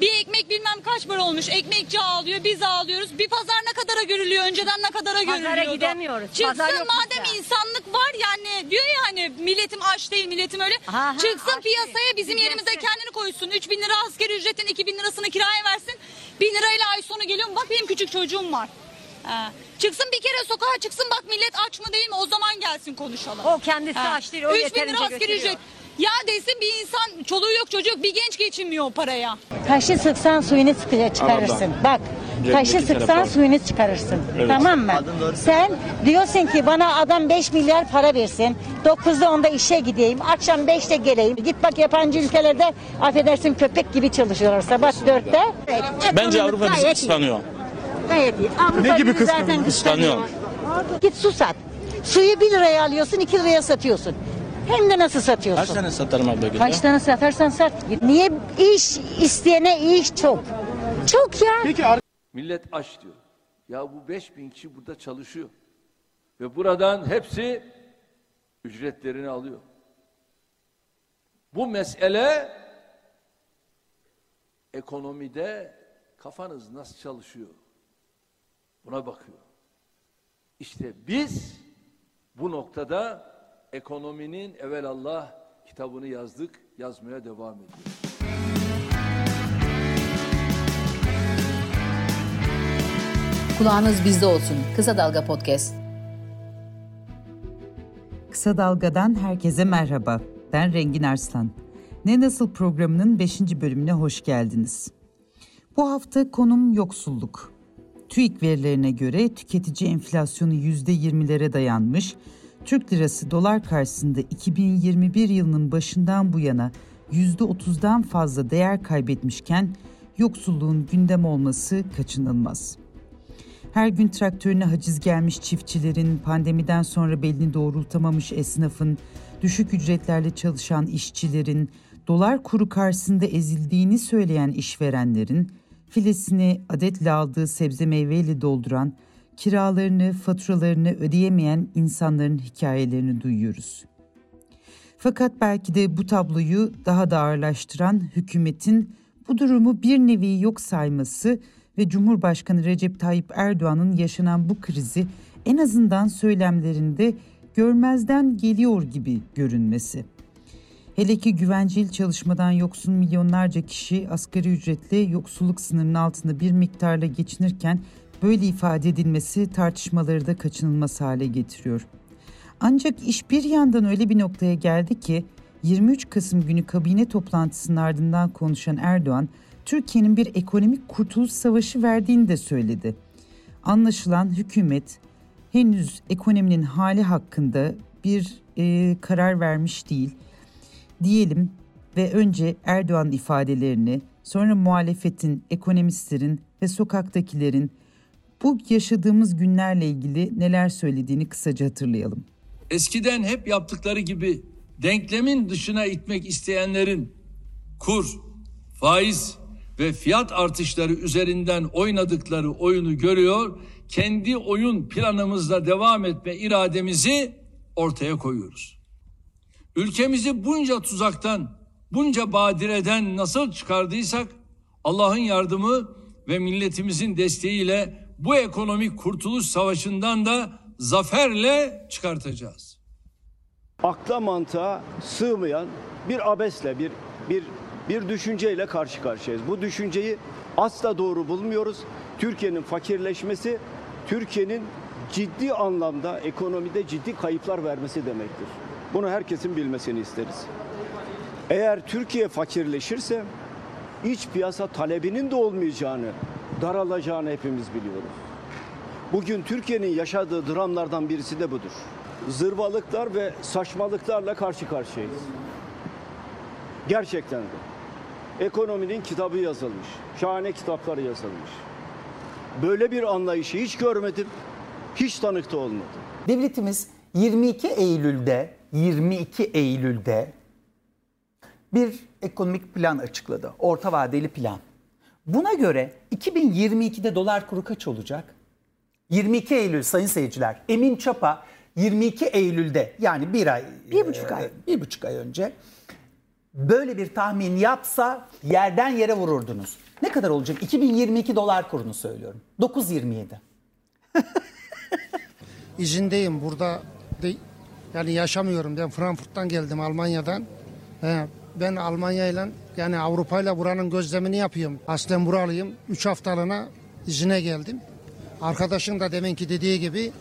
Bir ekmek bilmem kaç para olmuş. Ekmekçi ağlıyor, biz ağlıyoruz. Bir pazar ne kadara görülüyor? Önceden ne kadara Pazara görülüyordu? gidemiyoruz. Çıksın Pazar madem bizde. insanlık var yani diyor ya hani milletim aç değil milletim öyle. Ha, ha, Çıksın aç piyasaya değil. bizim Bir yerimize gelsin. kendini koysun. 3 bin lira asgari ücretin 2 bin lirasını kiraya versin. 1000 lirayla ay sonu geliyor mu? Bak benim küçük çocuğum var. Ha. Çıksın bir kere sokağa çıksın bak millet aç mı değil mi o zaman gelsin konuşalım. O kendisi Ha. aç değil, o 3 bin yeterince lira asgari götürüyor. ücret. Ya desin bir insan çoluğu yok çocuğu yok bir genç geçinmiyor o paraya. Taşı sıksan suyunu sıkı- çıkarırsın. Bak taşı sıksan suyunu çıkarırsın. Tamam mı? Sen diyorsun ki bana adam 5 milyar para versin. 9'da 10'da işe gideyim. Akşam 5'te geleyim. Git bak yabancı ülkelerde affedersin köpek gibi çalışıyorlar. Sabah 4'te. Bence Avrupa bizi Gayet iyi. kıskanıyor. Gayet iyi. Avrupa Ne gibi bizi zaten kıskanıyor? kıskanıyor. Git su sat. Suyu 1 liraya alıyorsun 2 liraya satıyorsun. Hem de nasıl satıyorsun? Kaç tane satarım abla günde? Kaç tane satarsan sat. Niye iş isteyene iş çok? Çok ya. Millet aç diyor. Ya bu 5000 kişi burada çalışıyor. Ve buradan hepsi ücretlerini alıyor. Bu mesele ekonomide kafanız nasıl çalışıyor? Buna bakıyor. İşte biz bu noktada ekonominin evelallah kitabını yazdık, yazmaya devam ediyoruz. Kulağınız bizde olsun. Kısa Dalga Podcast. Kısa Dalga'dan herkese merhaba. Ben Rengin Arslan. Ne Nasıl programının 5. bölümüne hoş geldiniz. Bu hafta konum yoksulluk. TÜİK verilerine göre tüketici enflasyonu %20'lere dayanmış, Türk lirası dolar karşısında 2021 yılının başından bu yana %30'dan fazla değer kaybetmişken yoksulluğun gündem olması kaçınılmaz. Her gün traktörüne haciz gelmiş çiftçilerin, pandemiden sonra belini doğrultamamış esnafın, düşük ücretlerle çalışan işçilerin, dolar kuru karşısında ezildiğini söyleyen işverenlerin, filesini adetle aldığı sebze meyveyle dolduran, kiralarını, faturalarını ödeyemeyen insanların hikayelerini duyuyoruz. Fakat belki de bu tabloyu daha da ağırlaştıran hükümetin bu durumu bir nevi yok sayması ve Cumhurbaşkanı Recep Tayyip Erdoğan'ın yaşanan bu krizi en azından söylemlerinde görmezden geliyor gibi görünmesi. Hele ki güvenceli çalışmadan yoksun milyonlarca kişi asgari ücretle yoksulluk sınırının altında bir miktarla geçinirken böyle ifade edilmesi tartışmaları da kaçınılmaz hale getiriyor. Ancak iş bir yandan öyle bir noktaya geldi ki 23 Kasım günü kabine toplantısının ardından konuşan Erdoğan, Türkiye'nin bir ekonomik kurtuluş savaşı verdiğini de söyledi. Anlaşılan hükümet henüz ekonominin hali hakkında bir e, karar vermiş değil. Diyelim ve önce Erdoğan ifadelerini, sonra muhalefetin, ekonomistlerin ve sokaktakilerin bu yaşadığımız günlerle ilgili neler söylediğini kısaca hatırlayalım. eskiden hep yaptıkları gibi denklemin dışına itmek isteyenlerin kur, faiz ve fiyat artışları üzerinden oynadıkları oyunu görüyor, kendi oyun planımızla devam etme irademizi ortaya koyuyoruz. Ülkemizi bunca tuzaktan, bunca badireden nasıl çıkardıysak Allah'ın yardımı ve milletimizin desteğiyle bu ekonomik kurtuluş savaşından da zaferle çıkartacağız. akla mantığa sığmayan bir abesle bir bir bir düşünceyle karşı karşıyayız. Bu düşünceyi asla doğru bulmuyoruz. Türkiye'nin fakirleşmesi Türkiye'nin ciddi anlamda ekonomide ciddi kayıplar vermesi demektir. Bunu herkesin bilmesini isteriz. Eğer Türkiye fakirleşirse iç piyasa talebinin de olmayacağını, daralacağını hepimiz biliyoruz. Bugün Türkiye'nin yaşadığı dramlardan birisi de budur. Zırvalıklar ve saçmalıklarla karşı karşıyayız. Gerçekten de. Ekonominin kitabı yazılmış. Şahane kitapları yazılmış. Böyle bir anlayışı hiç görmedim. Hiç tanıkta olmadım. Devletimiz 22 Eylül'de 22 Eylül'de bir ekonomik plan açıkladı. Orta vadeli plan. Buna göre 2022'de dolar kuru kaç olacak? 22 Eylül sayın seyirciler. Emin Çapa 22 Eylül'de yani bir ay Bir buçuk e, ay. bir buçuk ay önce böyle bir tahmin yapsa yerden yere vururdunuz. Ne kadar olacak? 2022 dolar kurunu söylüyorum. 9.27. izindeyim burada de, yani yaşamıyorum ben Frankfurt'tan geldim Almanya'dan He, ben Almanya ile yani Avrupa ile buranın gözlemini yapıyorum aslen buralıyım 3 haftalığına izine geldim arkadaşın da deminki dediği gibi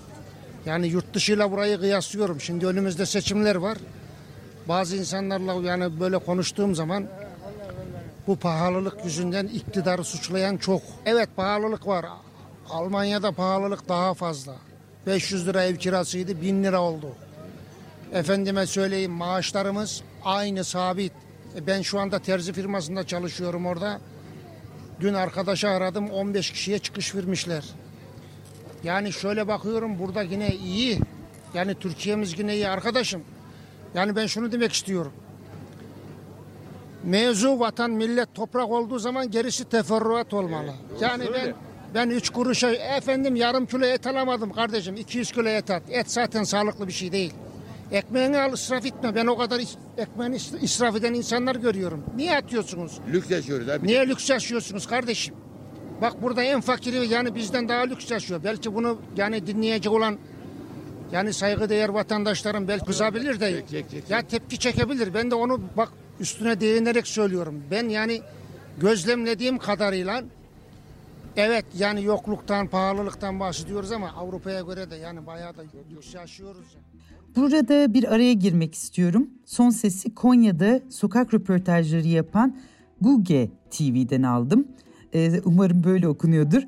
yani yurt dışıyla burayı kıyaslıyorum şimdi önümüzde seçimler var bazı insanlarla yani böyle konuştuğum zaman bu pahalılık yüzünden iktidarı suçlayan çok. Evet pahalılık var. Almanya'da pahalılık daha fazla. 500 lira ev kirasıydı 1000 lira oldu. Efendime söyleyeyim maaşlarımız aynı sabit. E, Ben şu anda terzi firmasında çalışıyorum orada. Dün arkadaşı aradım 15 kişiye çıkış vermişler. Yani şöyle bakıyorum burada yine iyi. Yani Türkiye'miz yine iyi arkadaşım. Yani ben şunu demek istiyorum. Mevzu vatan millet toprak olduğu zaman gerisi teferruat olmalı. yani ben ben üç kuruşa efendim yarım kilo et alamadım kardeşim 200 kilo et at. Et zaten sağlıklı bir şey değil. Ekmeğini al israf etme. Ben o kadar is- ekmeğini is- israf eden insanlar görüyorum. Niye atıyorsunuz? Lüks yaşıyoruz abi. Niye lüks yaşıyorsunuz kardeşim? Bak burada en fakiri yani bizden daha lüks yaşıyor. Belki bunu yani dinleyecek olan yani saygıdeğer vatandaşlarım belki kızabilir de çek, çek, çek. ya tepki çekebilir. Ben de onu bak üstüne değinerek söylüyorum. Ben yani gözlemlediğim kadarıyla evet yani yokluktan, pahalılıktan bahsediyoruz ama Avrupa'ya göre de yani bayağı da lüks yaşıyoruz. Yani. Burada bir araya girmek istiyorum. Son sesi Konya'da sokak röportajları yapan Guge TV'den aldım. Ee, umarım böyle okunuyordur.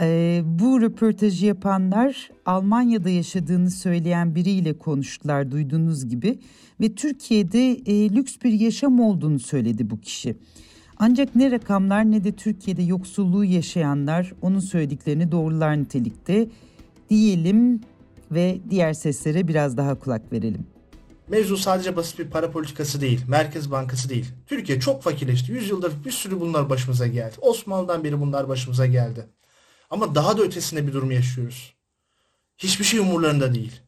Ee, bu röportajı yapanlar Almanya'da yaşadığını söyleyen biriyle konuştular duyduğunuz gibi. Ve Türkiye'de e, lüks bir yaşam olduğunu söyledi bu kişi. Ancak ne rakamlar ne de Türkiye'de yoksulluğu yaşayanlar onun söylediklerini doğrular nitelikte diyelim ve diğer seslere biraz daha kulak verelim. Mevzu sadece basit bir para politikası değil, Merkez Bankası değil. Türkiye çok fakirleşti. Yüzyıldır bir sürü bunlar başımıza geldi. Osmanlı'dan beri bunlar başımıza geldi. Ama daha da ötesinde bir durum yaşıyoruz. Hiçbir şey umurlarında değil.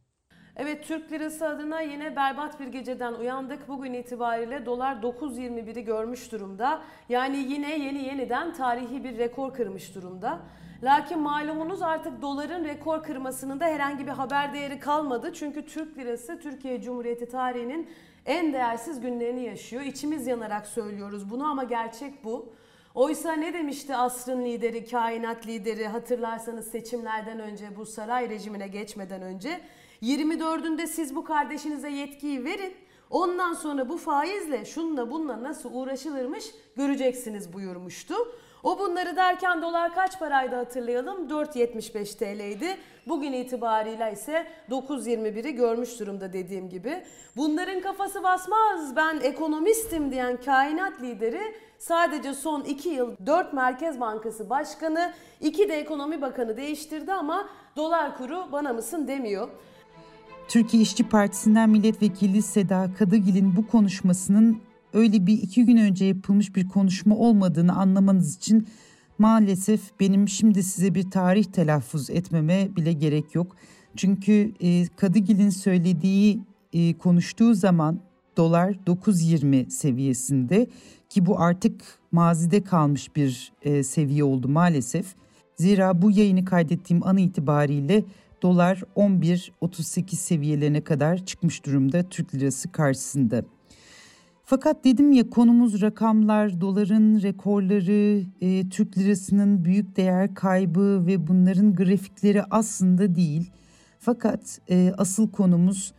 Evet Türk lirası adına yine berbat bir geceden uyandık. Bugün itibariyle dolar 9.21'i görmüş durumda. Yani yine yeni yeniden tarihi bir rekor kırmış durumda. Lakin malumunuz artık doların rekor kırmasının da herhangi bir haber değeri kalmadı. Çünkü Türk lirası Türkiye Cumhuriyeti tarihinin en değersiz günlerini yaşıyor. İçimiz yanarak söylüyoruz bunu ama gerçek bu. Oysa ne demişti asrın lideri, kainat lideri hatırlarsanız seçimlerden önce bu saray rejimine geçmeden önce 24'ünde siz bu kardeşinize yetkiyi verin. Ondan sonra bu faizle şunla bununla nasıl uğraşılırmış göreceksiniz buyurmuştu. O bunları derken dolar kaç paraydı hatırlayalım 4.75 TL'ydi. Bugün itibarıyla ise 9.21'i görmüş durumda dediğim gibi. Bunların kafası basmaz ben ekonomistim diyen kainat lideri sadece son 2 yıl 4 Merkez Bankası Başkanı 2 de Ekonomi Bakanı değiştirdi ama dolar kuru bana mısın demiyor. Türkiye İşçi Partisi'nden milletvekili Seda Kadıgil'in bu konuşmasının öyle bir iki gün önce yapılmış bir konuşma olmadığını anlamanız için maalesef benim şimdi size bir tarih telaffuz etmeme bile gerek yok. Çünkü e, Kadıgil'in söylediği e, konuştuğu zaman dolar 9.20 seviyesinde ki bu artık mazide kalmış bir e, seviye oldu maalesef. Zira bu yayını kaydettiğim an itibariyle dolar 11.38 seviyelerine kadar çıkmış durumda Türk lirası karşısında. Fakat dedim ya konumuz rakamlar, doların rekorları, e, Türk lirasının büyük değer kaybı ve bunların grafikleri aslında değil. Fakat e, asıl konumuz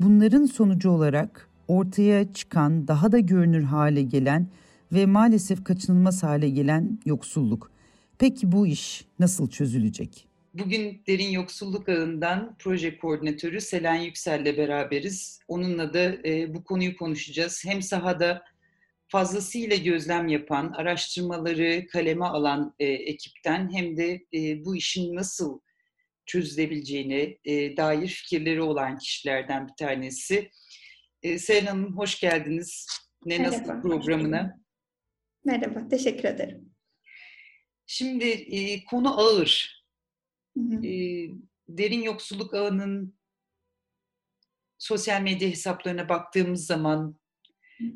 bunların sonucu olarak ortaya çıkan, daha da görünür hale gelen ve maalesef kaçınılmaz hale gelen yoksulluk. Peki bu iş nasıl çözülecek? Bugün Derin Yoksulluk Ağı'ndan proje koordinatörü Selen Yüksel'le beraberiz. Onunla da e, bu konuyu konuşacağız. Hem sahada fazlasıyla gözlem yapan, araştırmaları kaleme alan e, ekipten hem de e, bu işin nasıl çözülebileceğine e, dair fikirleri olan kişilerden bir tanesi. E, Selen Hanım hoş geldiniz. Ne Merhaba, Nasıl programına. Merhaba, teşekkür ederim. Şimdi e, konu ağır. E, derin yoksulluk ağının sosyal medya hesaplarına baktığımız zaman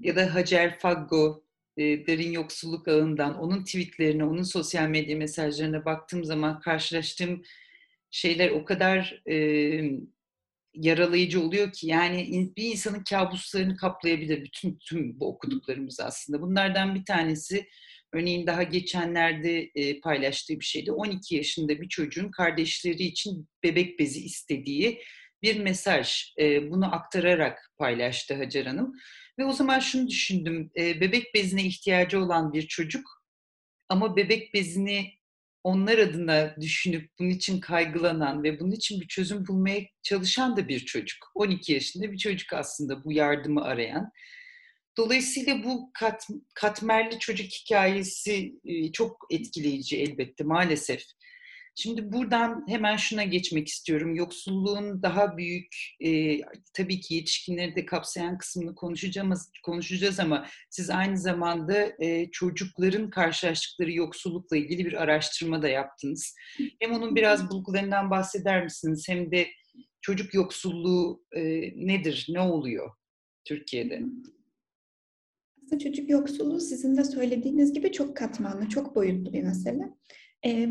ya da Hacer Faggo e, derin yoksulluk ağından onun tweetlerine, onun sosyal medya mesajlarına baktığım zaman karşılaştığım şeyler o kadar e, yaralayıcı oluyor ki yani bir insanın kabuslarını kaplayabilir bütün tüm bu okuduklarımız aslında. Bunlardan bir tanesi örneğin daha geçenlerde e, paylaştığı bir şeydi. 12 yaşında bir çocuğun kardeşleri için bebek bezi istediği bir mesaj. E, bunu aktararak paylaştı Hacer Hanım. Ve o zaman şunu düşündüm. E, bebek bezine ihtiyacı olan bir çocuk ama bebek bezini onlar adına düşünüp bunun için kaygılanan ve bunun için bir çözüm bulmaya çalışan da bir çocuk. 12 yaşında bir çocuk aslında bu yardımı arayan. Dolayısıyla bu kat, katmerli çocuk hikayesi çok etkileyici elbette maalesef. Şimdi buradan hemen şuna geçmek istiyorum. Yoksulluğun daha büyük, e, tabii ki yetişkinleri de kapsayan kısmını konuşacağız, konuşacağız ama siz aynı zamanda e, çocukların karşılaştıkları yoksullukla ilgili bir araştırma da yaptınız. Hem onun biraz bulgularından bahseder misiniz hem de çocuk yoksulluğu e, nedir, ne oluyor Türkiye'de? Aslında çocuk yoksulluğu sizin de söylediğiniz gibi çok katmanlı, çok boyutlu bir mesele. Ee,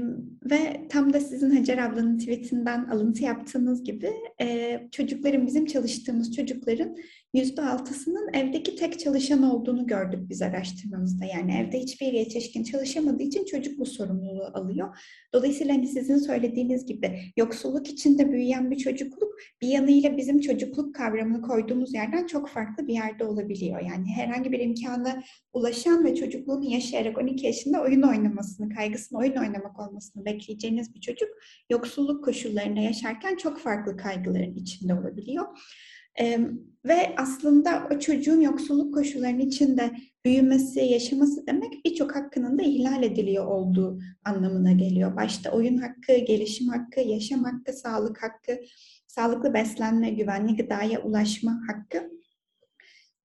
ve tam da sizin Hacer ablanın tweetinden alıntı yaptığınız gibi e, çocukların bizim çalıştığımız çocukların yüzde altısının evdeki tek çalışan olduğunu gördük biz araştırmamızda. Yani evde hiçbir yetişkin çalışamadığı için çocuk bu sorumluluğu alıyor. Dolayısıyla hani sizin söylediğiniz gibi yoksulluk içinde büyüyen bir çocukluk bir yanıyla bizim çocukluk kavramını koyduğumuz yerden çok farklı bir yerde olabiliyor. Yani herhangi bir imkana ulaşan ve çocukluğunu yaşayarak 12 yaşında oyun oynamasını, kaygısını oyun oynamak olmasını bekleyeceğiniz bir çocuk yoksulluk koşullarında yaşarken çok farklı kaygıların içinde olabiliyor. Ee, ve aslında o çocuğun yoksulluk koşullarının içinde büyümesi, yaşaması demek birçok hakkının da ihlal ediliyor olduğu anlamına geliyor. Başta oyun hakkı, gelişim hakkı, yaşam hakkı, sağlık hakkı, sağlıklı beslenme, güvenli gıdaya ulaşma hakkı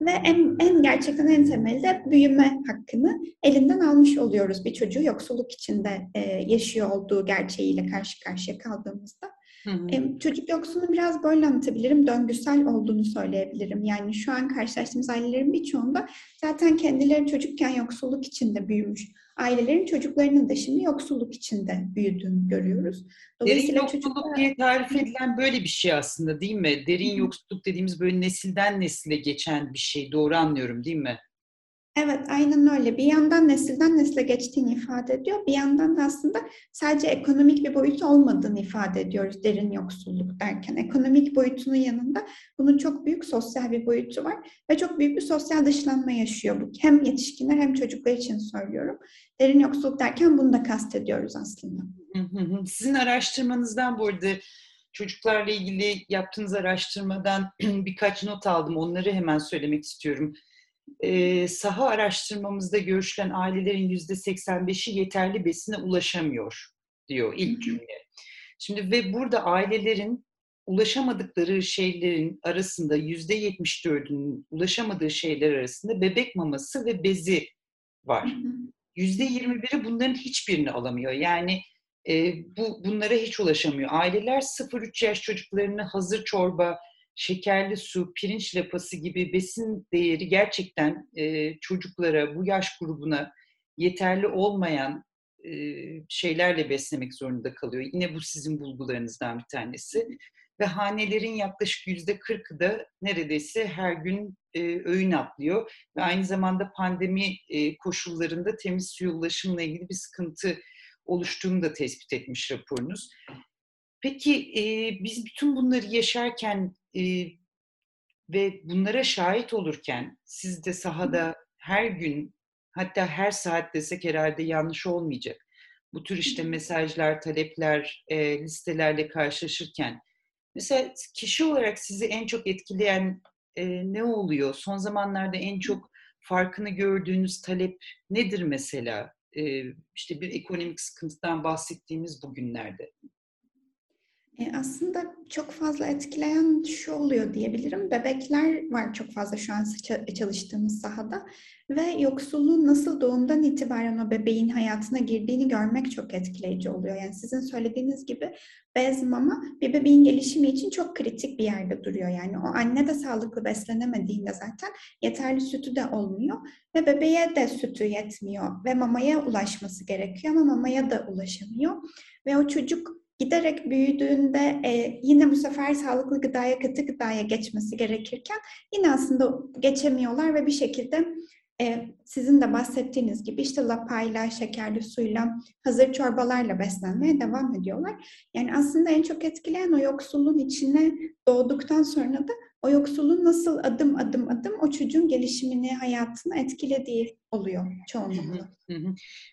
ve en, en gerçekten en temelde büyüme hakkını elinden almış oluyoruz bir çocuğu yoksulluk içinde e, yaşıyor olduğu gerçeğiyle karşı karşıya kaldığımızda. Hı hı. Çocuk yoksulluğunu biraz böyle anlatabilirim. Döngüsel olduğunu söyleyebilirim. Yani şu an karşılaştığımız ailelerin birçoğunda zaten kendileri çocukken yoksulluk içinde büyümüş. Ailelerin çocuklarının da şimdi yoksulluk içinde büyüdüğünü görüyoruz. Derin yoksulluk çocuklar... diye tarif edilen böyle bir şey aslında değil mi? Derin yoksulluk dediğimiz böyle nesilden nesile geçen bir şey. Doğru anlıyorum değil mi? Evet, aynen öyle. Bir yandan nesilden nesile geçtiğini ifade ediyor. Bir yandan da aslında sadece ekonomik bir boyutu olmadığını ifade ediyoruz derin yoksulluk derken. Ekonomik boyutunun yanında bunun çok büyük sosyal bir boyutu var ve çok büyük bir sosyal dışlanma yaşıyor bu. Hem yetişkinler hem çocuklar için söylüyorum. Derin yoksulluk derken bunu da kastediyoruz aslında. Sizin araştırmanızdan bu arada çocuklarla ilgili yaptığınız araştırmadan birkaç not aldım. Onları hemen söylemek istiyorum e, saha araştırmamızda görüşülen ailelerin yüzde 85'i yeterli besine ulaşamıyor diyor ilk cümle. Şimdi ve burada ailelerin ulaşamadıkları şeylerin arasında yüzde 74'ünün ulaşamadığı şeyler arasında bebek maması ve bezi var. Yüzde 21'i bunların hiçbirini alamıyor. Yani e, bu bunlara hiç ulaşamıyor. Aileler 0-3 yaş çocuklarını hazır çorba, şekerli su, pirinç lapası gibi besin değeri gerçekten e, çocuklara, bu yaş grubuna yeterli olmayan e, şeylerle beslemek zorunda kalıyor. Yine bu sizin bulgularınızdan bir tanesi. Ve hanelerin yaklaşık yüzde kırkı da neredeyse her gün e, öğün atlıyor. Ve aynı zamanda pandemi e, koşullarında temiz suya ulaşımla ilgili bir sıkıntı oluştuğunu da tespit etmiş raporunuz. Peki e, biz bütün bunları yaşarken e, ve bunlara şahit olurken siz de sahada her gün hatta her saat desek herhalde yanlış olmayacak. Bu tür işte mesajlar, talepler, e, listelerle karşılaşırken mesela kişi olarak sizi en çok etkileyen e, ne oluyor? Son zamanlarda en çok farkını gördüğünüz talep nedir mesela? E, işte bir ekonomik sıkıntıdan bahsettiğimiz bugünlerde. E, aslında çok fazla etkileyen şu oluyor diyebilirim. Bebekler var çok fazla şu an çalıştığımız sahada ve yoksulluğun nasıl doğumdan itibaren o bebeğin hayatına girdiğini görmek çok etkileyici oluyor. Yani sizin söylediğiniz gibi bez mama bir bebeğin gelişimi için çok kritik bir yerde duruyor. Yani o anne de sağlıklı beslenemediğinde zaten yeterli sütü de olmuyor ve bebeğe de sütü yetmiyor ve mamaya ulaşması gerekiyor ama mamaya da ulaşamıyor ve o çocuk giderek büyüdüğünde e, yine bu sefer sağlıklı gıdaya, katı gıdaya geçmesi gerekirken yine aslında geçemiyorlar ve bir şekilde e, sizin de bahsettiğiniz gibi işte lapayla, şekerli suyla, hazır çorbalarla beslenmeye devam ediyorlar. Yani aslında en çok etkileyen o yoksulluğun içine doğduktan sonra da o yoksulluğun nasıl adım adım adım o çocuğun gelişimini, hayatını etkilediği oluyor çoğunlukla.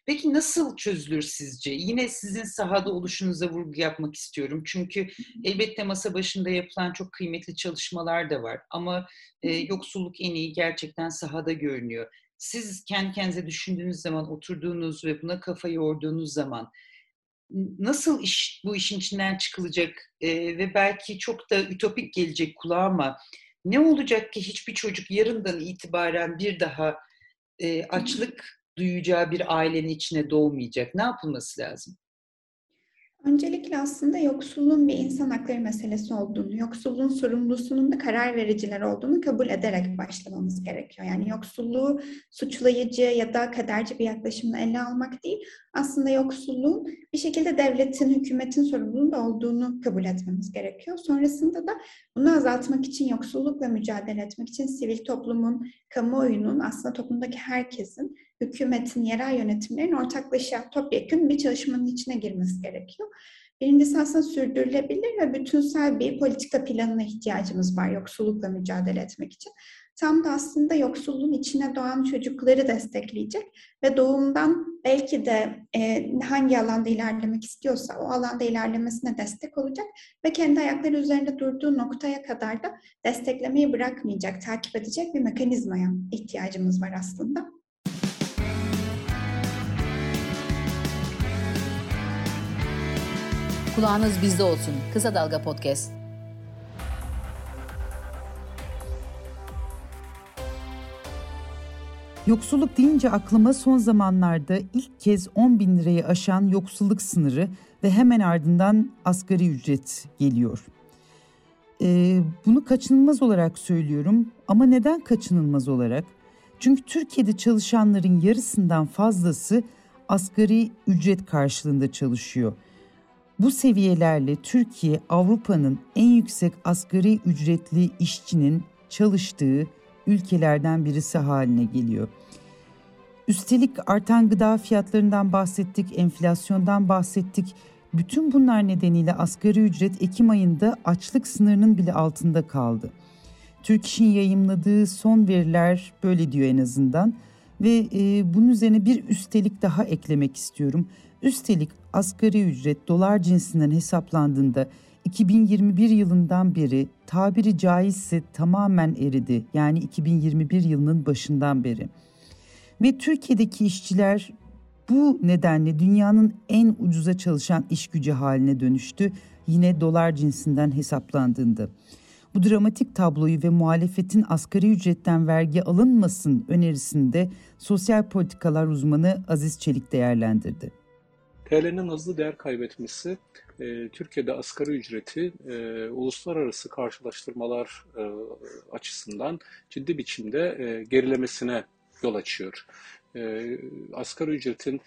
Peki nasıl çözülür sizce? Yine sizin sahada oluşunuza vurgu yapmak istiyorum. Çünkü elbette masa başında yapılan çok kıymetli çalışmalar da var. Ama e, yoksulluk en iyi gerçekten sahada görünüyor. Siz kendi kendinize düşündüğünüz zaman, oturduğunuz ve buna kafa yorduğunuz zaman nasıl iş bu işin içinden çıkılacak e, ve belki çok da ütopik gelecek kulağa ama ne olacak ki hiçbir çocuk yarından itibaren bir daha e, açlık duyacağı bir ailenin içine doğmayacak? Ne yapılması lazım? Öncelikle aslında yoksulluğun bir insan hakları meselesi olduğunu, yoksulluğun sorumlusunun da karar vericiler olduğunu kabul ederek başlamamız gerekiyor. Yani yoksulluğu suçlayıcı ya da kaderci bir yaklaşımla ele almak değil, aslında yoksulluğun bir şekilde devletin, hükümetin sorumluluğunda olduğunu kabul etmemiz gerekiyor. Sonrasında da bunu azaltmak için, yoksullukla mücadele etmek için sivil toplumun, kamuoyunun, aslında toplumdaki herkesin hükümetin, yerel yönetimlerin ortaklaşa topyekun bir çalışmanın içine girmesi gerekiyor. Birincisi aslında sürdürülebilir ve bütünsel bir politika planına ihtiyacımız var yoksullukla mücadele etmek için. Tam da aslında yoksulluğun içine doğan çocukları destekleyecek ve doğumdan belki de e, hangi alanda ilerlemek istiyorsa o alanda ilerlemesine destek olacak ve kendi ayakları üzerinde durduğu noktaya kadar da desteklemeyi bırakmayacak, takip edecek bir mekanizmaya ihtiyacımız var aslında. Kulağınız bizde olsun. Kısa Dalga Podcast. Yoksulluk deyince aklıma son zamanlarda ilk kez 10 bin lirayı aşan yoksulluk sınırı ve hemen ardından asgari ücret geliyor. Ee, bunu kaçınılmaz olarak söylüyorum ama neden kaçınılmaz olarak? Çünkü Türkiye'de çalışanların yarısından fazlası asgari ücret karşılığında çalışıyor. Bu seviyelerle Türkiye Avrupa'nın en yüksek asgari ücretli işçinin çalıştığı ülkelerden birisi haline geliyor. Üstelik artan gıda fiyatlarından bahsettik, enflasyondan bahsettik. Bütün bunlar nedeniyle asgari ücret Ekim ayında açlık sınırının bile altında kaldı. Türk İş'in yayımladığı son veriler böyle diyor en azından. Ve e, bunun üzerine bir üstelik daha eklemek istiyorum. Üstelik asgari ücret dolar cinsinden hesaplandığında 2021 yılından beri tabiri caizse tamamen eridi. Yani 2021 yılının başından beri. Ve Türkiye'deki işçiler bu nedenle dünyanın en ucuza çalışan iş gücü haline dönüştü. Yine dolar cinsinden hesaplandığında. Bu dramatik tabloyu ve muhalefetin asgari ücretten vergi alınmasın önerisinde sosyal politikalar uzmanı Aziz Çelik değerlendirdi. TL'nin hızlı değer kaybetmesi e, Türkiye'de asgari ücreti e, uluslararası karşılaştırmalar e, açısından ciddi biçimde e, gerilemesine yol açıyor. E, asgari ücretin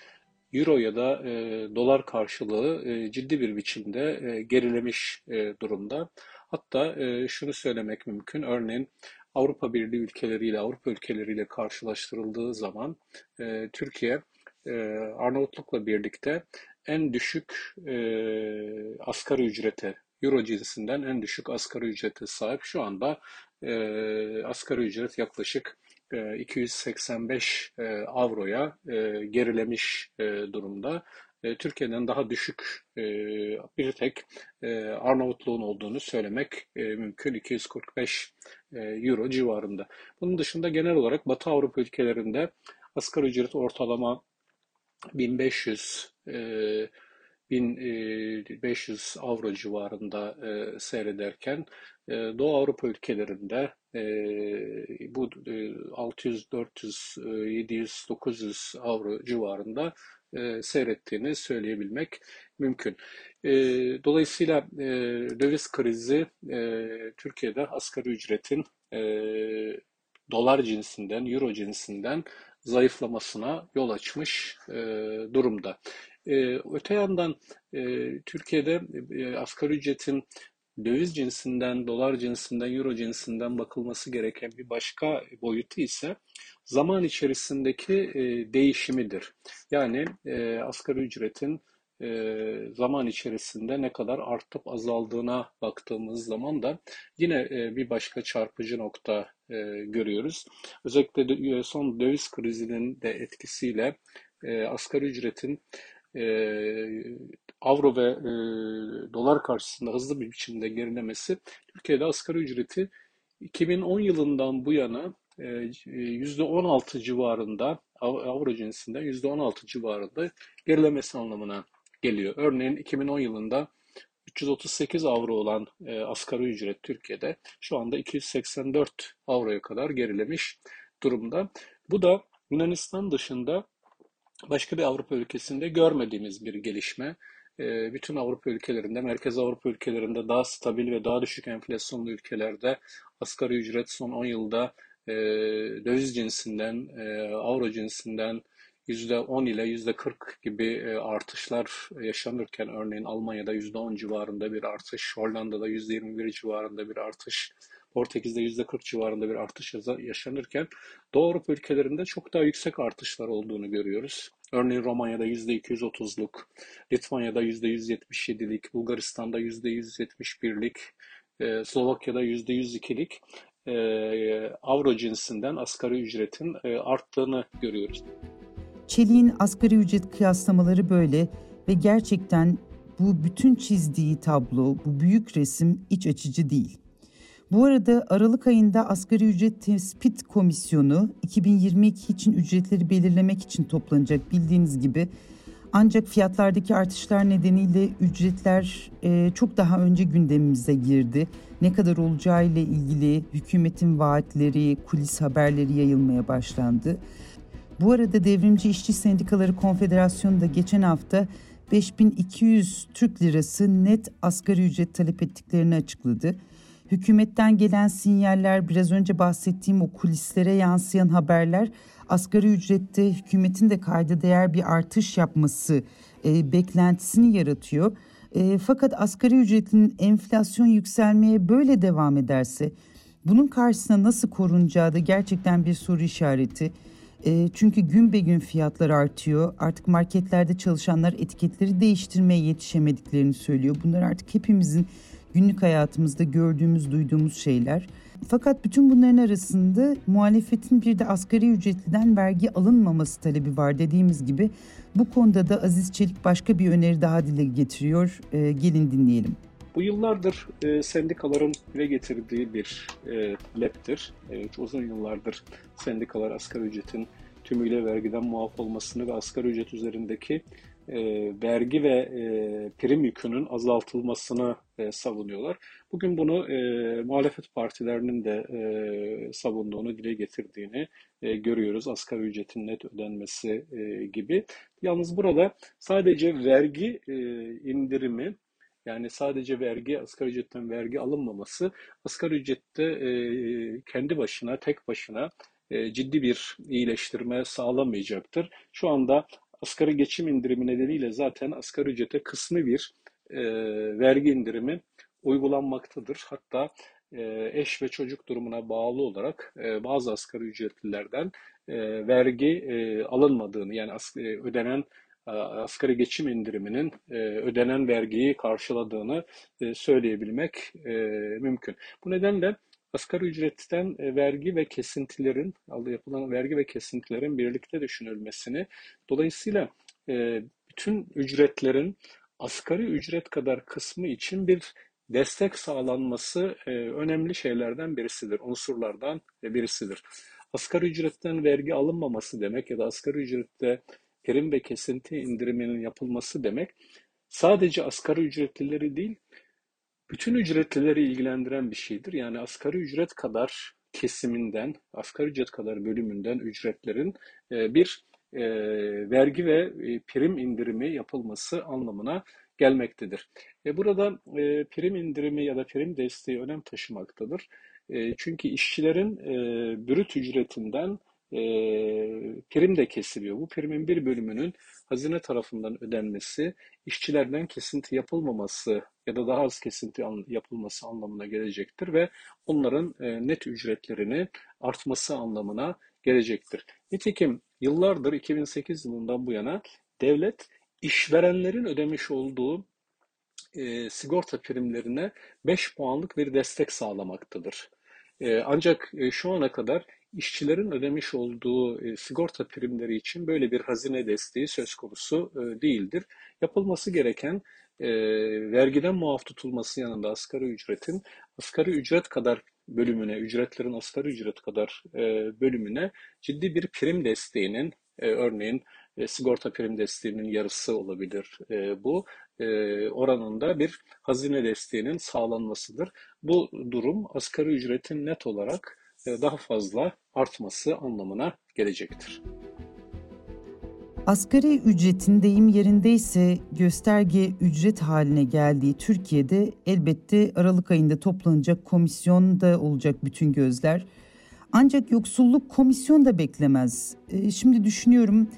euro ya da e, dolar karşılığı e, ciddi bir biçimde e, gerilemiş e, durumda. Hatta e, şunu söylemek mümkün. Örneğin Avrupa Birliği ülkeleriyle, Avrupa ülkeleriyle karşılaştırıldığı zaman e, Türkiye Arnavutluk'la birlikte en düşük e, asgari ücrete, Euro cinsinden en düşük asgari ücrete sahip. Şu anda e, asgari ücret yaklaşık 285 e, avroya e, gerilemiş e, durumda. Türkiye'den daha düşük bir tek Arnavutluğun olduğunu söylemek mümkün 245 euro civarında. Bunun dışında genel olarak Batı Avrupa ülkelerinde asgari ücret ortalama 1500 1500 avro civarında e, seyrederken e, Doğu Avrupa ülkelerinde e, bu e, 600, 400, e, 700, 900 avro civarında e, seyrettiğini söyleyebilmek mümkün. E, dolayısıyla e, döviz krizi e, Türkiye'de asgari ücretin e, dolar cinsinden, euro cinsinden zayıflamasına yol açmış e, durumda. E, öte yandan e, Türkiye'de e, asgari ücretin döviz cinsinden, dolar cinsinden, euro cinsinden bakılması gereken bir başka boyutu ise zaman içerisindeki e, değişimidir. Yani e, asgari ücretin e, zaman içerisinde ne kadar artıp azaldığına baktığımız zaman da yine e, bir başka çarpıcı nokta e, görüyoruz. Özellikle son döviz krizinin de etkisiyle e, asgari ücretin e, avro ve dolar karşısında hızlı bir biçimde gerilemesi Türkiye'de asgari ücreti 2010 yılından bu yana e, %16 civarında avro cinsinden %16 civarında gerilemesi anlamına geliyor. Örneğin 2010 yılında 338 avro olan e, asgari ücret Türkiye'de şu anda 284 avroya kadar gerilemiş durumda. Bu da Yunanistan dışında başka bir Avrupa ülkesinde görmediğimiz bir gelişme. E, bütün Avrupa ülkelerinde, Merkez Avrupa ülkelerinde daha stabil ve daha düşük enflasyonlu ülkelerde asgari ücret son 10 yılda e, döviz cinsinden, e, avro cinsinden %10 ile %40 gibi e, artışlar yaşanırken örneğin Almanya'da %10 civarında bir artış, Hollanda'da %21 civarında bir artış, Portekiz'de %40 civarında bir artış yaşanırken Doğu Avrupa ülkelerinde çok daha yüksek artışlar olduğunu görüyoruz. Örneğin Romanya'da %230'luk, Litvanya'da %177'lik, Bulgaristan'da %171'lik, e, Slovakya'da %102'lik e, avro cinsinden asgari ücretin arttığını görüyoruz. Çelik'in asgari ücret kıyaslamaları böyle ve gerçekten bu bütün çizdiği tablo, bu büyük resim iç açıcı değil. Bu arada Aralık ayında Asgari Ücret Tespit Komisyonu 2022 için ücretleri belirlemek için toplanacak bildiğiniz gibi. Ancak fiyatlardaki artışlar nedeniyle ücretler e, çok daha önce gündemimize girdi. Ne kadar olacağı ile ilgili hükümetin vaatleri, kulis haberleri yayılmaya başlandı. Bu arada Devrimci İşçi Sendikaları Konfederasyonu da geçen hafta 5200 Türk Lirası net asgari ücret talep ettiklerini açıkladı. Hükümetten gelen sinyaller, biraz önce bahsettiğim o kulislere yansıyan haberler asgari ücrette hükümetin de kayda değer bir artış yapması e, beklentisini yaratıyor. E, fakat asgari ücretin enflasyon yükselmeye böyle devam ederse bunun karşısına nasıl korunacağı da gerçekten bir soru işareti. E, çünkü gün be gün fiyatlar artıyor. Artık marketlerde çalışanlar etiketleri değiştirmeye yetişemediklerini söylüyor. Bunlar artık hepimizin günlük hayatımızda gördüğümüz, duyduğumuz şeyler. Fakat bütün bunların arasında muhalefetin bir de asgari ücretliden vergi alınmaması talebi var dediğimiz gibi. Bu konuda da Aziz Çelik başka bir öneri daha dile getiriyor. E, gelin dinleyelim. Bu yıllardır e, sendikaların dile getirdiği bir e, taleptir. E, uzun yıllardır sendikalar asgari ücretin tümüyle vergiden muaf olmasını ve asgari ücret üzerindeki e, vergi ve e, prim yükünün azaltılmasını e, savunuyorlar. Bugün bunu e, muhalefet partilerinin de e, savunduğunu, dile getirdiğini e, görüyoruz. Asgari ücretin net ödenmesi e, gibi. Yalnız burada sadece vergi e, indirimi yani sadece vergi, asgari ücretten vergi alınmaması asgari ücrette e, kendi başına, tek başına ciddi bir iyileştirme sağlamayacaktır. Şu anda asgari geçim indirimi nedeniyle zaten asgari ücrete kısmi bir e, vergi indirimi uygulanmaktadır. Hatta e, eş ve çocuk durumuna bağlı olarak e, bazı asgari ücretlilerden e, vergi e, alınmadığını yani as, e, ödenen e, asgari geçim indiriminin e, ödenen vergiyi karşıladığını e, söyleyebilmek e, mümkün. Bu nedenle asgari ücretten e, vergi ve kesintilerin, yapılan vergi ve kesintilerin birlikte düşünülmesini, dolayısıyla e, bütün ücretlerin asgari ücret kadar kısmı için bir destek sağlanması e, önemli şeylerden birisidir, unsurlardan birisidir. Asgari ücretten vergi alınmaması demek ya da asgari ücrette prim ve kesinti indiriminin yapılması demek sadece asgari ücretlileri değil, bütün ücretlileri ilgilendiren bir şeydir. Yani asgari ücret kadar kesiminden, asgari ücret kadar bölümünden ücretlerin e, bir e, vergi ve e, prim indirimi yapılması anlamına gelmektedir. Burada prim indirimi ya da prim desteği önem taşımaktadır. Çünkü işçilerin brüt ücretinden e, prim de kesiliyor. Bu primin bir bölümünün hazine tarafından ödenmesi, işçilerden kesinti yapılmaması ya da daha az kesinti yapılması anlamına gelecektir ve onların e, net ücretlerini artması anlamına gelecektir. Nitekim yıllardır 2008 yılından bu yana devlet işverenlerin ödemiş olduğu e, sigorta primlerine 5 puanlık bir destek sağlamaktadır. E, ancak e, şu ana kadar işçilerin ödemiş olduğu e, sigorta primleri için böyle bir hazine desteği söz konusu e, değildir. Yapılması gereken e, vergiden muaf tutulması yanında asgari ücretin asgari ücret kadar bölümüne, ücretlerin asgari ücret kadar bölümüne ciddi bir prim desteğinin, örneğin sigorta prim desteğinin yarısı olabilir bu oranında bir hazine desteğinin sağlanmasıdır. Bu durum asgari ücretin net olarak daha fazla artması anlamına gelecektir. Asgari ücretin deyim yerindeyse gösterge ücret haline geldiği Türkiye'de elbette Aralık ayında toplanacak komisyonda olacak bütün gözler. Ancak yoksulluk komisyon da beklemez. E, şimdi düşünüyorum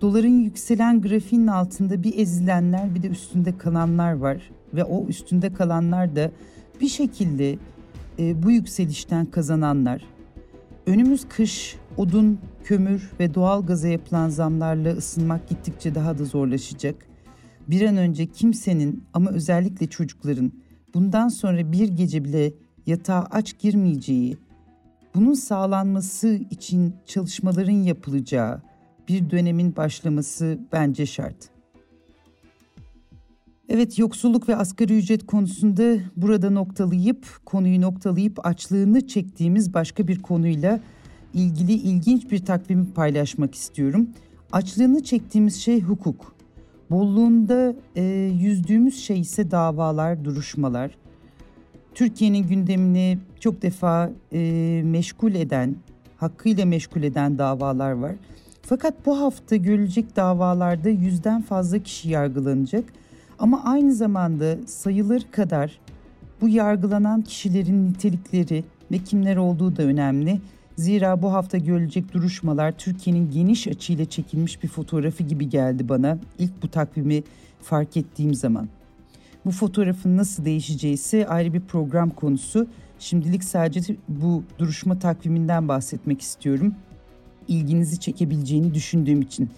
doların yükselen grafiğinin altında bir ezilenler bir de üstünde kalanlar var. Ve o üstünde kalanlar da bir şekilde e, bu yükselişten kazananlar. Önümüz kış, odun, kömür ve doğal gaza yapılan zamlarla ısınmak gittikçe daha da zorlaşacak. Bir an önce kimsenin ama özellikle çocukların bundan sonra bir gece bile yatağa aç girmeyeceği, bunun sağlanması için çalışmaların yapılacağı bir dönemin başlaması bence şart. Evet yoksulluk ve asgari ücret konusunda burada noktalayıp konuyu noktalayıp açlığını çektiğimiz başka bir konuyla ilgili ilginç bir takvimi paylaşmak istiyorum. Açlığını çektiğimiz şey hukuk. Bolluğunda e, yüzdüğümüz şey ise davalar, duruşmalar. Türkiye'nin gündemini çok defa e, meşgul eden, hakkıyla meşgul eden davalar var. Fakat bu hafta görülecek davalarda yüzden fazla kişi yargılanacak. Ama aynı zamanda sayılır kadar bu yargılanan kişilerin nitelikleri ve kimler olduğu da önemli. Zira bu hafta görülecek duruşmalar Türkiye'nin geniş açıyla çekilmiş bir fotoğrafı gibi geldi bana ilk bu takvimi fark ettiğim zaman. Bu fotoğrafın nasıl değişeceği ise ayrı bir program konusu. Şimdilik sadece bu duruşma takviminden bahsetmek istiyorum. İlginizi çekebileceğini düşündüğüm için.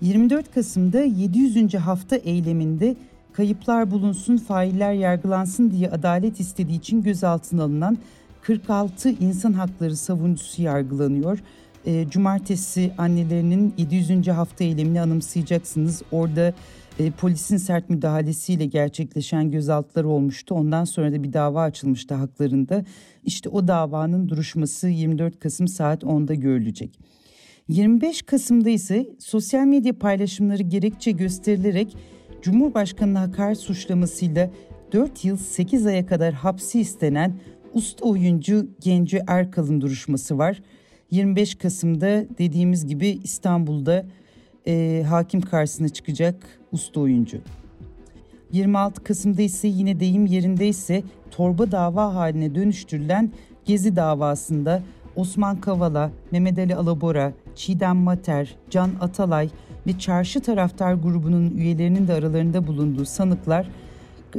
24 Kasım'da 700. hafta eyleminde kayıplar bulunsun, failler yargılansın diye adalet istediği için gözaltına alınan 46 insan hakları savunucusu yargılanıyor. E, cumartesi annelerinin 700. hafta eylemini anımsayacaksınız. Orada e, polisin sert müdahalesiyle gerçekleşen gözaltılar olmuştu. Ondan sonra da bir dava açılmıştı haklarında. İşte o davanın duruşması 24 Kasım saat 10'da görülecek. 25 Kasım'da ise sosyal medya paylaşımları gerekçe gösterilerek Cumhurbaşkanı'na hakaret suçlamasıyla 4 yıl 8 aya kadar hapsi istenen usta oyuncu Genco Erkal'ın duruşması var. 25 Kasım'da dediğimiz gibi İstanbul'da e, hakim karşısına çıkacak usta oyuncu. 26 Kasım'da ise yine deyim yerindeyse torba dava haline dönüştürülen Gezi davasında Osman Kavala, Mehmet Ali Alabora, Çiğdem Mater, Can Atalay ve Çarşı Taraftar grubunun üyelerinin de aralarında bulunduğu sanıklar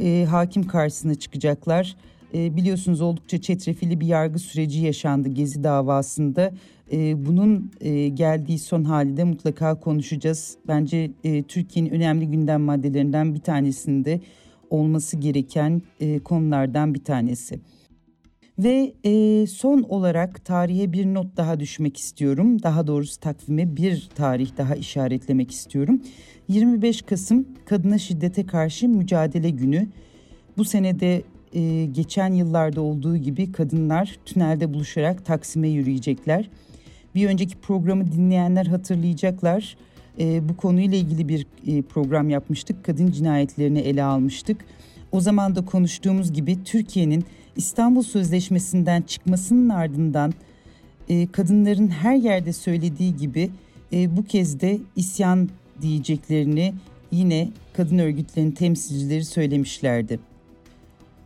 e, hakim karşısına çıkacaklar. E, biliyorsunuz oldukça çetrefilli bir yargı süreci yaşandı Gezi davasında. E, bunun e, geldiği son hali de mutlaka konuşacağız. Bence e, Türkiye'nin önemli gündem maddelerinden bir tanesinde olması gereken e, konulardan bir tanesi. Ve e, son olarak tarihe bir not daha düşmek istiyorum. Daha doğrusu takvime bir tarih daha işaretlemek istiyorum. 25 Kasım Kadına Şiddete Karşı Mücadele Günü. Bu senede e, geçen yıllarda olduğu gibi kadınlar tünelde buluşarak Taksim'e yürüyecekler. Bir önceki programı dinleyenler hatırlayacaklar. e, bu konuyla ilgili bir e, program yapmıştık. Kadın cinayetlerini ele almıştık. O zaman da konuştuğumuz gibi Türkiye'nin İstanbul Sözleşmesi'nden çıkmasının ardından e, kadınların her yerde söylediği gibi e, bu kez de isyan diyeceklerini yine kadın örgütlerinin temsilcileri söylemişlerdi.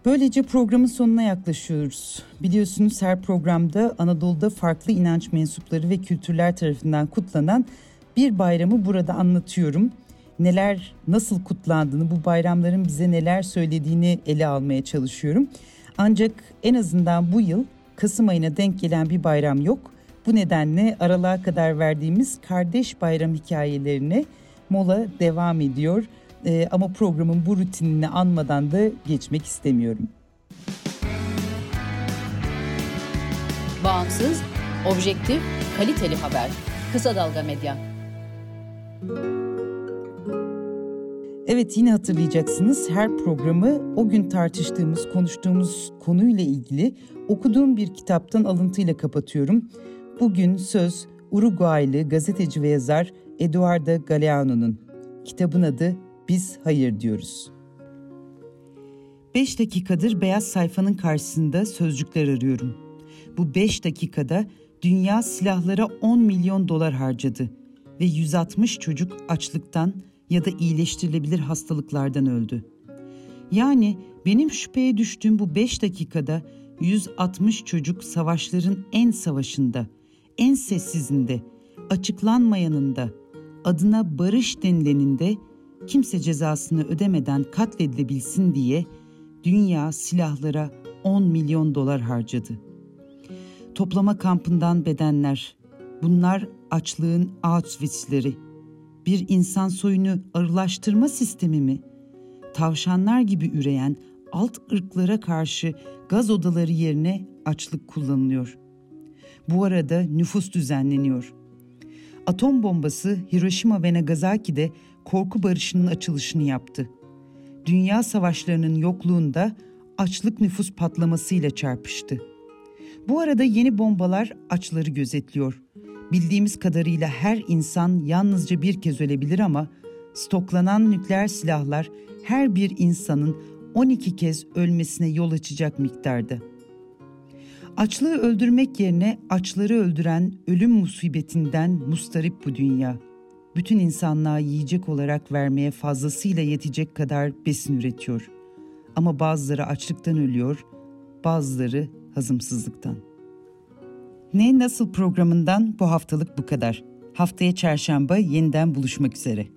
Böylece programın sonuna yaklaşıyoruz. Biliyorsunuz her programda Anadolu'da farklı inanç mensupları ve kültürler tarafından kutlanan bir bayramı burada anlatıyorum. Neler, nasıl kutlandığını, bu bayramların bize neler söylediğini ele almaya çalışıyorum. Ancak en azından bu yıl Kasım ayına denk gelen bir bayram yok. Bu nedenle aralığa kadar verdiğimiz kardeş bayram hikayelerine mola devam ediyor. Ee, ama programın bu rutinini anmadan da geçmek istemiyorum. Bağımsız, objektif, kaliteli haber. Kısa Dalga Medya. Evet yine hatırlayacaksınız her programı o gün tartıştığımız, konuştuğumuz konuyla ilgili okuduğum bir kitaptan alıntıyla kapatıyorum. Bugün söz Uruguaylı gazeteci ve yazar Eduardo Galeano'nun. Kitabın adı Biz Hayır Diyoruz. Beş dakikadır beyaz sayfanın karşısında sözcükler arıyorum. Bu beş dakikada dünya silahlara 10 milyon dolar harcadı ve 160 çocuk açlıktan ya da iyileştirilebilir hastalıklardan öldü. Yani benim şüpheye düştüğüm bu 5 dakikada 160 çocuk savaşların en savaşında, en sessizinde, açıklanmayanında, adına barış denileninde kimse cezasını ödemeden katledilebilsin diye dünya silahlara 10 milyon dolar harcadı. Toplama kampından bedenler, bunlar açlığın Auschwitz'leri. Bir insan soyunu arılaştırma sistemi mi? Tavşanlar gibi üreyen alt ırklara karşı gaz odaları yerine açlık kullanılıyor. Bu arada nüfus düzenleniyor. Atom bombası Hiroşima ve Nagasaki'de korku barışının açılışını yaptı. Dünya savaşlarının yokluğunda açlık nüfus patlamasıyla çarpıştı. Bu arada yeni bombalar açları gözetliyor. Bildiğimiz kadarıyla her insan yalnızca bir kez ölebilir ama stoklanan nükleer silahlar her bir insanın 12 kez ölmesine yol açacak miktarda. Açlığı öldürmek yerine açları öldüren ölüm musibetinden mustarip bu dünya. Bütün insanlığa yiyecek olarak vermeye fazlasıyla yetecek kadar besin üretiyor. Ama bazıları açlıktan ölüyor, bazıları hazımsızlıktan. Ne Nasıl programından bu haftalık bu kadar. Haftaya çarşamba yeniden buluşmak üzere.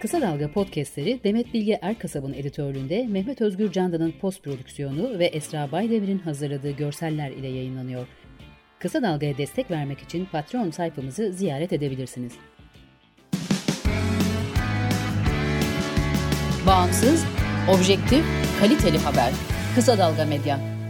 Kısa Dalga podcastleri Demet Bilge Erkasab'ın editörlüğünde Mehmet Özgür Candan'ın post prodüksiyonu ve Esra Baydemir'in hazırladığı görseller ile yayınlanıyor. Kısa Dalga'ya destek vermek için Patreon sayfamızı ziyaret edebilirsiniz. Bağımsız, objektif, kaliteli haber. Kısa Dalga Medya.